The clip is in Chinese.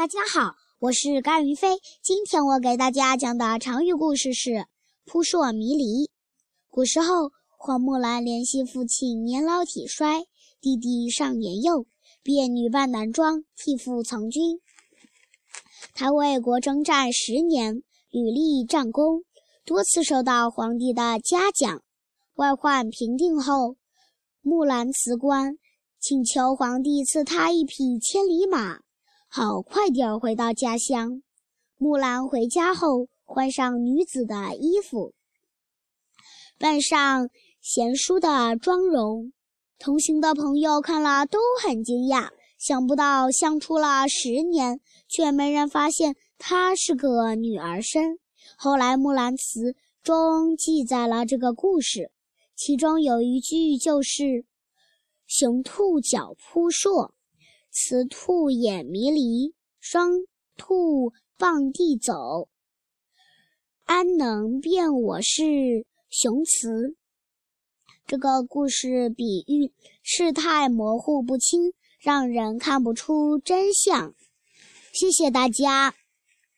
大家好，我是甘云飞。今天我给大家讲的成语故事是“扑朔迷离”。古时候，花木兰怜惜父亲年老体衰，弟弟尚年幼，便女扮男装替父从军。他为国征战十年，屡立战功，多次受到皇帝的嘉奖。外患平定后，木兰辞官，请求皇帝赐他一匹千里马。好，快点回到家乡。木兰回家后，换上女子的衣服，扮上贤淑的妆容。同行的朋友看了都很惊讶，想不到相处了十年，却没人发现她是个女儿身。后来，《木兰辞》中记载了这个故事，其中有一句就是“雄兔脚扑朔”。雌兔眼迷离，双兔傍地走，安能辨我是雄雌？这个故事比喻事态模糊不清，让人看不出真相。谢谢大家。